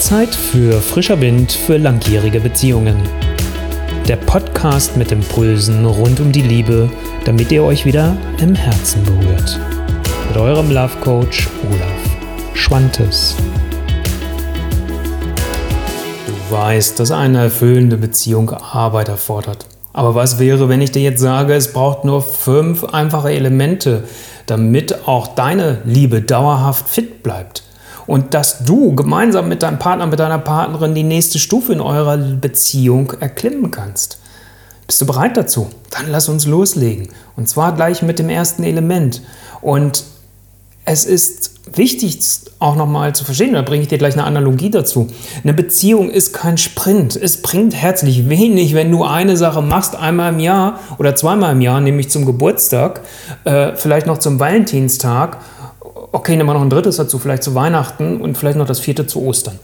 Zeit für frischer Wind für langjährige Beziehungen. Der Podcast mit Impulsen rund um die Liebe, damit ihr euch wieder im Herzen berührt. Mit eurem Love Coach Olaf Schwantes. Du weißt, dass eine erfüllende Beziehung Arbeit erfordert. Aber was wäre, wenn ich dir jetzt sage, es braucht nur fünf einfache Elemente, damit auch deine Liebe dauerhaft fit bleibt? Und dass du gemeinsam mit deinem Partner, mit deiner Partnerin die nächste Stufe in eurer Beziehung erklimmen kannst. Bist du bereit dazu? Dann lass uns loslegen. Und zwar gleich mit dem ersten Element. Und es ist wichtig auch nochmal zu verstehen, da bringe ich dir gleich eine Analogie dazu. Eine Beziehung ist kein Sprint. Es bringt herzlich wenig, wenn du eine Sache machst, einmal im Jahr oder zweimal im Jahr, nämlich zum Geburtstag, äh, vielleicht noch zum Valentinstag. Okay, nehmen wir noch ein drittes dazu, vielleicht zu Weihnachten und vielleicht noch das vierte zu Ostern.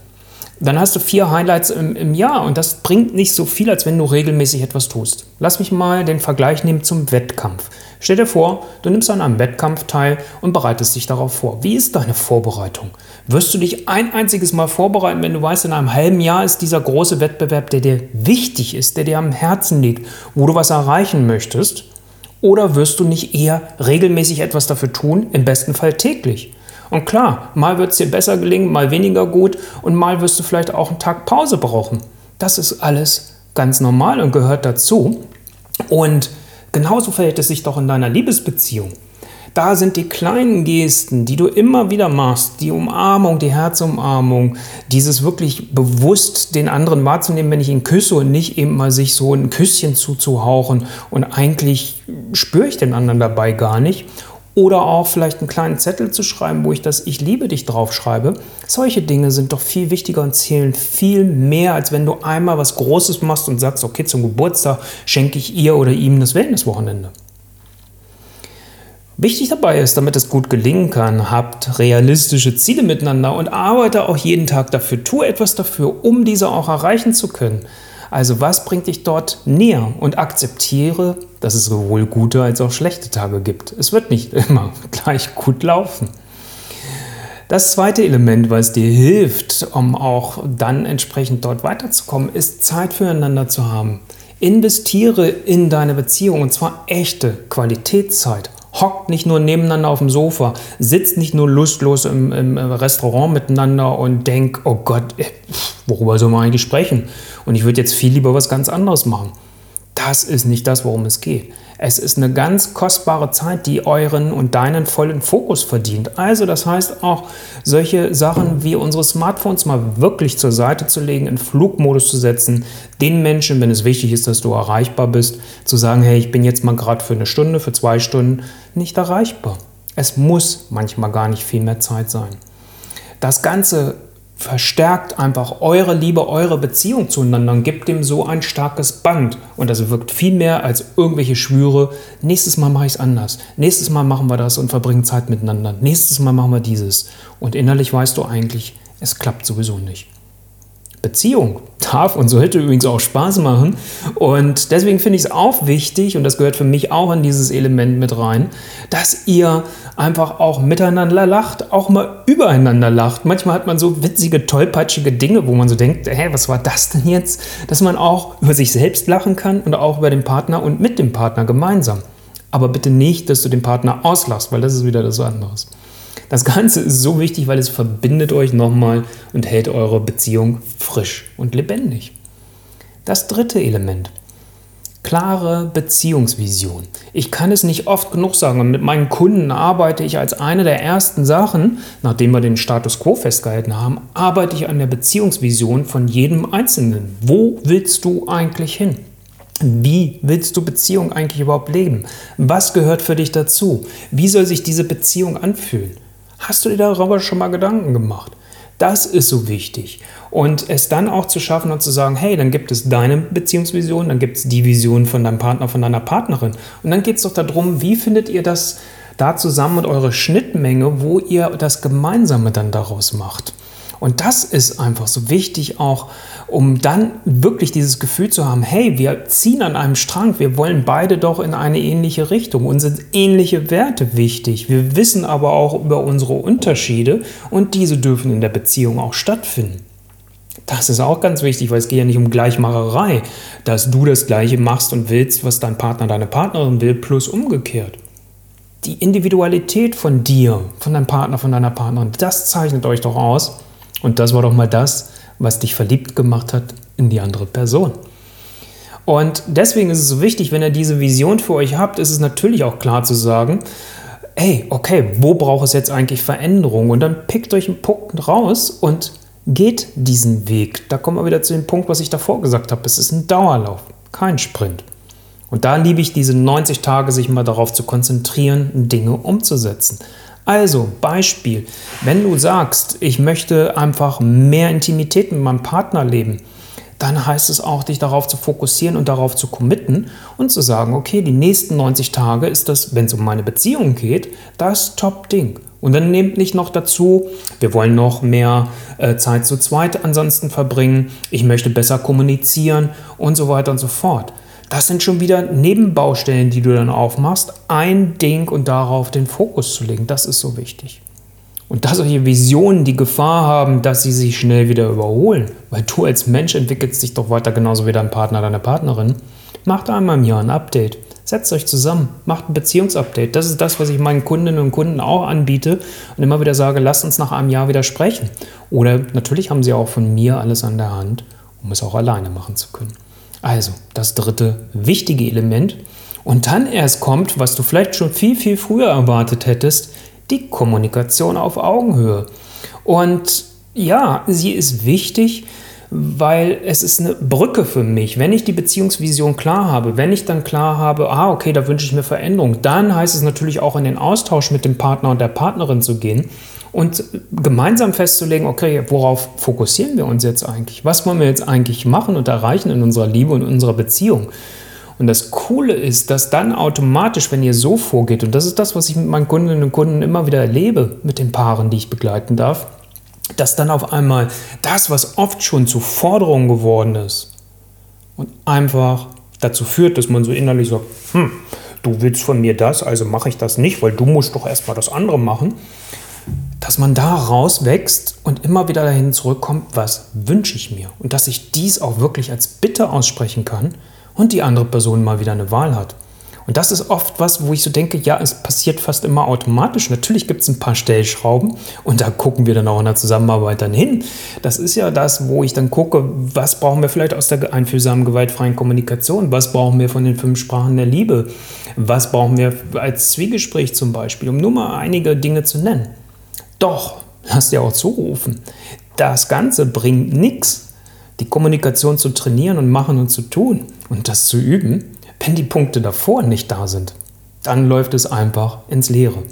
Dann hast du vier Highlights im, im Jahr und das bringt nicht so viel, als wenn du regelmäßig etwas tust. Lass mich mal den Vergleich nehmen zum Wettkampf. Stell dir vor, du nimmst an einem Wettkampf teil und bereitest dich darauf vor. Wie ist deine Vorbereitung? Wirst du dich ein einziges Mal vorbereiten, wenn du weißt, in einem halben Jahr ist dieser große Wettbewerb, der dir wichtig ist, der dir am Herzen liegt, wo du was erreichen möchtest? Oder wirst du nicht eher regelmäßig etwas dafür tun, im besten Fall täglich? Und klar, mal wird es dir besser gelingen, mal weniger gut und mal wirst du vielleicht auch einen Tag Pause brauchen. Das ist alles ganz normal und gehört dazu. Und genauso verhält es sich doch in deiner Liebesbeziehung. Da sind die kleinen Gesten, die du immer wieder machst, die Umarmung, die Herzumarmung, dieses wirklich bewusst den anderen wahrzunehmen, wenn ich ihn küsse und nicht eben mal sich so ein Küsschen zuzuhauchen und eigentlich spüre ich den anderen dabei gar nicht. Oder auch vielleicht einen kleinen Zettel zu schreiben, wo ich das Ich liebe dich draufschreibe. Solche Dinge sind doch viel wichtiger und zählen viel mehr, als wenn du einmal was Großes machst und sagst, okay, zum Geburtstag schenke ich ihr oder ihm das Wellnesswochenende. Wichtig dabei ist, damit es gut gelingen kann, habt realistische Ziele miteinander und arbeite auch jeden Tag dafür. Tue etwas dafür, um diese auch erreichen zu können. Also was bringt dich dort näher und akzeptiere, dass es sowohl gute als auch schlechte Tage gibt. Es wird nicht immer gleich gut laufen. Das zweite Element, was dir hilft, um auch dann entsprechend dort weiterzukommen, ist Zeit füreinander zu haben. Investiere in deine Beziehung und zwar echte Qualitätszeit. Hockt nicht nur nebeneinander auf dem Sofa, sitzt nicht nur lustlos im, im Restaurant miteinander und denkt, oh Gott, äh, worüber soll man eigentlich sprechen? Und ich würde jetzt viel lieber was ganz anderes machen. Das ist nicht das, worum es geht. Es ist eine ganz kostbare Zeit, die euren und deinen vollen Fokus verdient. Also das heißt auch, solche Sachen wie unsere Smartphones mal wirklich zur Seite zu legen, in Flugmodus zu setzen, den Menschen, wenn es wichtig ist, dass du erreichbar bist, zu sagen, hey, ich bin jetzt mal gerade für eine Stunde, für zwei Stunden nicht erreichbar. Es muss manchmal gar nicht viel mehr Zeit sein. Das Ganze verstärkt einfach eure Liebe, eure Beziehung zueinander und gibt dem so ein starkes Band. Und das wirkt viel mehr als irgendwelche Schwüre. Nächstes Mal mache ich es anders. Nächstes Mal machen wir das und verbringen Zeit miteinander. Nächstes Mal machen wir dieses. Und innerlich weißt du eigentlich, es klappt sowieso nicht. Beziehung darf und sollte übrigens auch Spaß machen. Und deswegen finde ich es auch wichtig, und das gehört für mich auch in dieses Element mit rein, dass ihr einfach auch miteinander lacht, auch mal übereinander lacht. Manchmal hat man so witzige, tollpatschige Dinge, wo man so denkt, hä, was war das denn jetzt? Dass man auch über sich selbst lachen kann und auch über den Partner und mit dem Partner gemeinsam. Aber bitte nicht, dass du den Partner auslachst, weil das ist wieder das anderes. Das Ganze ist so wichtig, weil es verbindet euch nochmal und hält eure Beziehung frisch und lebendig. Das dritte Element. Klare Beziehungsvision. Ich kann es nicht oft genug sagen und mit meinen Kunden arbeite ich als eine der ersten Sachen, nachdem wir den Status quo festgehalten haben, arbeite ich an der Beziehungsvision von jedem Einzelnen. Wo willst du eigentlich hin? Wie willst du Beziehung eigentlich überhaupt leben? Was gehört für dich dazu? Wie soll sich diese Beziehung anfühlen? Hast du dir darüber schon mal Gedanken gemacht? Das ist so wichtig. Und es dann auch zu schaffen und zu sagen, hey, dann gibt es deine Beziehungsvision, dann gibt es die Vision von deinem Partner, von deiner Partnerin. Und dann geht es doch darum, wie findet ihr das da zusammen und eure Schnittmenge, wo ihr das Gemeinsame dann daraus macht. Und das ist einfach so wichtig auch, um dann wirklich dieses Gefühl zu haben, hey, wir ziehen an einem Strang, wir wollen beide doch in eine ähnliche Richtung. Uns sind ähnliche Werte wichtig. Wir wissen aber auch über unsere Unterschiede und diese dürfen in der Beziehung auch stattfinden. Das ist auch ganz wichtig, weil es geht ja nicht um Gleichmacherei, dass du das Gleiche machst und willst, was dein Partner, deine Partnerin will, plus umgekehrt. Die Individualität von dir, von deinem Partner, von deiner Partnerin, das zeichnet euch doch aus. Und das war doch mal das, was dich verliebt gemacht hat in die andere Person. Und deswegen ist es so wichtig, wenn ihr diese Vision für euch habt, ist es natürlich auch klar zu sagen, hey, okay, wo braucht es jetzt eigentlich Veränderung? Und dann pickt euch einen Punkt raus und geht diesen Weg. Da kommen wir wieder zu dem Punkt, was ich davor gesagt habe. Es ist ein Dauerlauf, kein Sprint. Und da liebe ich diese 90 Tage, sich mal darauf zu konzentrieren, Dinge umzusetzen. Also, Beispiel, wenn du sagst, ich möchte einfach mehr Intimität mit meinem Partner leben, dann heißt es auch, dich darauf zu fokussieren und darauf zu committen und zu sagen, okay, die nächsten 90 Tage ist das, wenn es um meine Beziehung geht, das Top-Ding. Und dann nehmt nicht noch dazu, wir wollen noch mehr äh, Zeit zu zweit ansonsten verbringen, ich möchte besser kommunizieren und so weiter und so fort. Das sind schon wieder Nebenbaustellen, die du dann aufmachst. Ein Ding und darauf den Fokus zu legen, das ist so wichtig. Und dass solche Visionen die Gefahr haben, dass sie sich schnell wieder überholen, weil du als Mensch entwickelst dich doch weiter genauso wie dein Partner, deine Partnerin. Macht einmal im Jahr ein Update. Setzt euch zusammen, macht ein Beziehungsupdate. Das ist das, was ich meinen Kundinnen und Kunden auch anbiete und immer wieder sage, lasst uns nach einem Jahr wieder sprechen. Oder natürlich haben sie auch von mir alles an der Hand, um es auch alleine machen zu können. Also, das dritte wichtige Element. Und dann erst kommt, was du vielleicht schon viel, viel früher erwartet hättest, die Kommunikation auf Augenhöhe. Und ja, sie ist wichtig, weil es ist eine Brücke für mich. Wenn ich die Beziehungsvision klar habe, wenn ich dann klar habe, ah, okay, da wünsche ich mir Veränderung, dann heißt es natürlich auch in den Austausch mit dem Partner und der Partnerin zu gehen und gemeinsam festzulegen, okay, worauf fokussieren wir uns jetzt eigentlich? Was wollen wir jetzt eigentlich machen und erreichen in unserer Liebe und in unserer Beziehung? Und das Coole ist, dass dann automatisch, wenn ihr so vorgeht, und das ist das, was ich mit meinen Kundinnen und Kunden immer wieder erlebe, mit den Paaren, die ich begleiten darf, dass dann auf einmal das, was oft schon zu Forderungen geworden ist, und einfach dazu führt, dass man so innerlich sagt, hm, du willst von mir das, also mache ich das nicht, weil du musst doch erstmal das andere machen, dass man da rauswächst und immer wieder dahin zurückkommt, was wünsche ich mir und dass ich dies auch wirklich als Bitte aussprechen kann und die andere Person mal wieder eine Wahl hat. Und das ist oft was, wo ich so denke, ja, es passiert fast immer automatisch. Natürlich gibt es ein paar Stellschrauben und da gucken wir dann auch in der Zusammenarbeit dann hin. Das ist ja das, wo ich dann gucke, was brauchen wir vielleicht aus der einfühlsamen, gewaltfreien Kommunikation? Was brauchen wir von den fünf Sprachen der Liebe? Was brauchen wir als Zwiegespräch zum Beispiel, um nur mal einige Dinge zu nennen? Doch, lass dir auch zurufen, das Ganze bringt nichts, die Kommunikation zu trainieren und machen und zu tun und das zu üben, wenn die Punkte davor nicht da sind. Dann läuft es einfach ins Leere.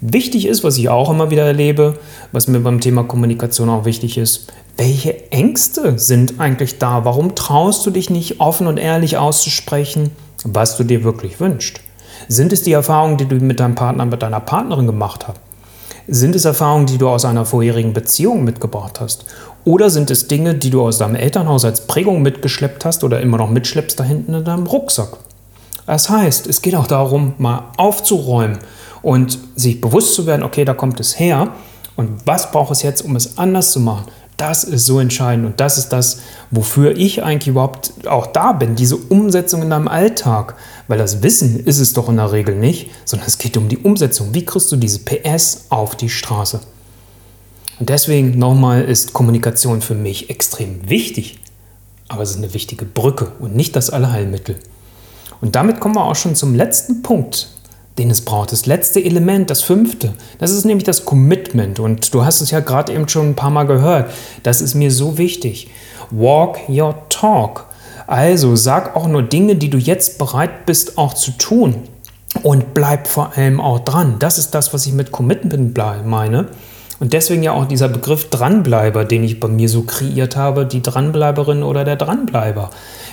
Wichtig ist, was ich auch immer wieder erlebe, was mir beim Thema Kommunikation auch wichtig ist, welche Ängste sind eigentlich da? Warum traust du dich nicht offen und ehrlich auszusprechen, was du dir wirklich wünschst? Sind es die Erfahrungen, die du mit deinem Partner, mit deiner Partnerin gemacht hast? Sind es Erfahrungen, die du aus einer vorherigen Beziehung mitgebracht hast? Oder sind es Dinge, die du aus deinem Elternhaus als Prägung mitgeschleppt hast oder immer noch mitschleppst da hinten in deinem Rucksack? Das heißt, es geht auch darum, mal aufzuräumen und sich bewusst zu werden, okay, da kommt es her und was braucht es jetzt, um es anders zu machen? Das ist so entscheidend und das ist das, wofür ich eigentlich überhaupt auch da bin, diese Umsetzung in deinem Alltag. Weil das Wissen ist es doch in der Regel nicht, sondern es geht um die Umsetzung. Wie kriegst du diese PS auf die Straße? Und deswegen nochmal ist Kommunikation für mich extrem wichtig, aber es ist eine wichtige Brücke und nicht das Allheilmittel. Und damit kommen wir auch schon zum letzten Punkt den es braucht. Das letzte Element, das fünfte, das ist nämlich das Commitment. Und du hast es ja gerade eben schon ein paar Mal gehört. Das ist mir so wichtig. Walk your talk. Also sag auch nur Dinge, die du jetzt bereit bist auch zu tun. Und bleib vor allem auch dran. Das ist das, was ich mit Commitment meine. Und deswegen ja auch dieser Begriff Dranbleiber, den ich bei mir so kreiert habe, die Dranbleiberin oder der Dranbleiber.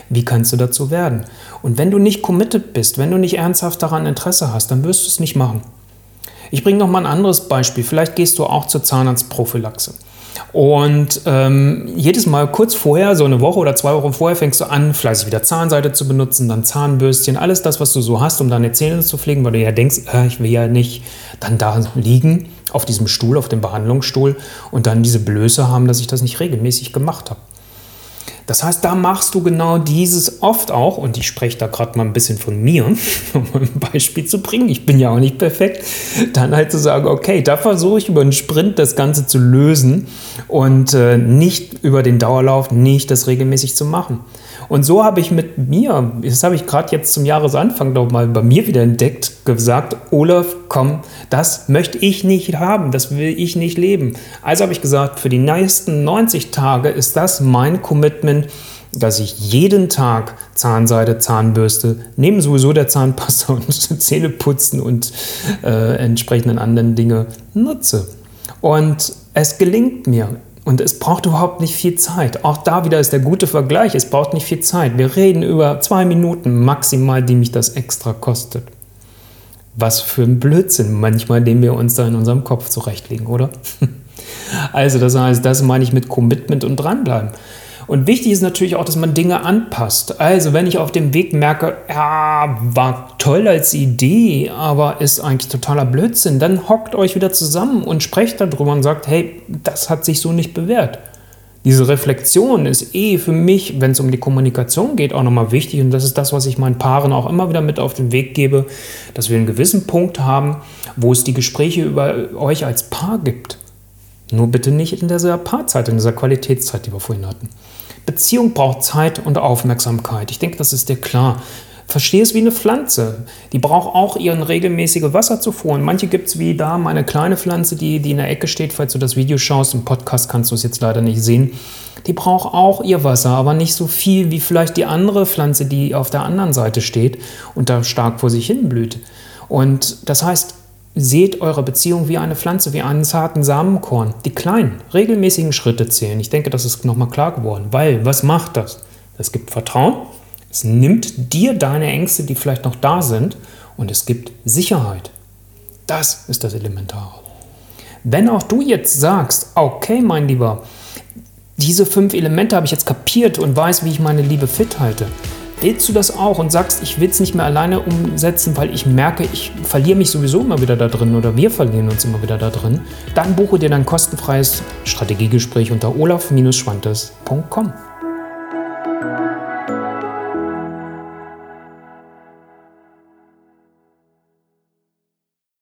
Wie kannst du dazu werden? Und wenn du nicht committed bist, wenn du nicht ernsthaft daran Interesse hast, dann wirst du es nicht machen. Ich bringe noch mal ein anderes Beispiel. Vielleicht gehst du auch zur Zahnarztprophylaxe. Und ähm, jedes Mal kurz vorher, so eine Woche oder zwei Wochen vorher, fängst du an, fleißig wieder Zahnseide zu benutzen, dann Zahnbürstchen, alles das, was du so hast, um deine Zähne zu pflegen, weil du ja denkst, äh, ich will ja nicht dann da liegen auf diesem Stuhl, auf dem Behandlungsstuhl und dann diese Blöße haben, dass ich das nicht regelmäßig gemacht habe. Das heißt, da machst du genau dieses oft auch, und ich spreche da gerade mal ein bisschen von mir, um ein Beispiel zu bringen, ich bin ja auch nicht perfekt, dann halt zu sagen, okay, da versuche ich über einen Sprint das Ganze zu lösen und äh, nicht über den Dauerlauf, nicht das regelmäßig zu machen. Und so habe ich mit mir, das habe ich gerade jetzt zum Jahresanfang doch mal bei mir wieder entdeckt, gesagt, Olaf, komm, das möchte ich nicht haben, das will ich nicht leben. Also habe ich gesagt, für die nächsten 90 Tage ist das mein Commitment, dass ich jeden Tag Zahnseide, Zahnbürste, neben sowieso der Zahnpasta und Zähne putzen und äh, entsprechenden anderen Dinge nutze. Und es gelingt mir. Und es braucht überhaupt nicht viel Zeit. Auch da wieder ist der gute Vergleich. Es braucht nicht viel Zeit. Wir reden über zwei Minuten maximal, die mich das extra kostet. Was für ein Blödsinn manchmal, den wir uns da in unserem Kopf zurechtlegen, oder? Also das heißt, das meine ich mit Commitment und dranbleiben. Und wichtig ist natürlich auch, dass man Dinge anpasst. Also wenn ich auf dem Weg merke, ja, war toll als Idee, aber ist eigentlich totaler Blödsinn, dann hockt euch wieder zusammen und sprecht darüber und sagt, hey, das hat sich so nicht bewährt. Diese Reflexion ist eh für mich, wenn es um die Kommunikation geht, auch nochmal wichtig. Und das ist das, was ich meinen Paaren auch immer wieder mit auf den Weg gebe, dass wir einen gewissen Punkt haben, wo es die Gespräche über euch als Paar gibt. Nur bitte nicht in dieser Paarzeit, in dieser Qualitätszeit, die wir vorhin hatten. Beziehung braucht Zeit und Aufmerksamkeit. Ich denke, das ist dir klar. Verstehe es wie eine Pflanze. Die braucht auch ihren regelmäßige Wasserzufuhr. Und manche gibt es wie da meine kleine Pflanze, die, die in der Ecke steht, falls du das Video schaust. Im Podcast kannst du es jetzt leider nicht sehen. Die braucht auch ihr Wasser, aber nicht so viel wie vielleicht die andere Pflanze, die auf der anderen Seite steht und da stark vor sich hin blüht. Und das heißt, Seht eure Beziehung wie eine Pflanze, wie einen zarten Samenkorn. Die kleinen, regelmäßigen Schritte zählen. Ich denke, das ist nochmal klar geworden. Weil, was macht das? Es gibt Vertrauen, es nimmt dir deine Ängste, die vielleicht noch da sind, und es gibt Sicherheit. Das ist das Elementare. Wenn auch du jetzt sagst, okay, mein Lieber, diese fünf Elemente habe ich jetzt kapiert und weiß, wie ich meine Liebe fit halte, Willst du das auch und sagst, ich will es nicht mehr alleine umsetzen, weil ich merke, ich verliere mich sowieso immer wieder da drin oder wir verlieren uns immer wieder da drin, dann buche dir dein kostenfreies Strategiegespräch unter olaf-schwantes.com.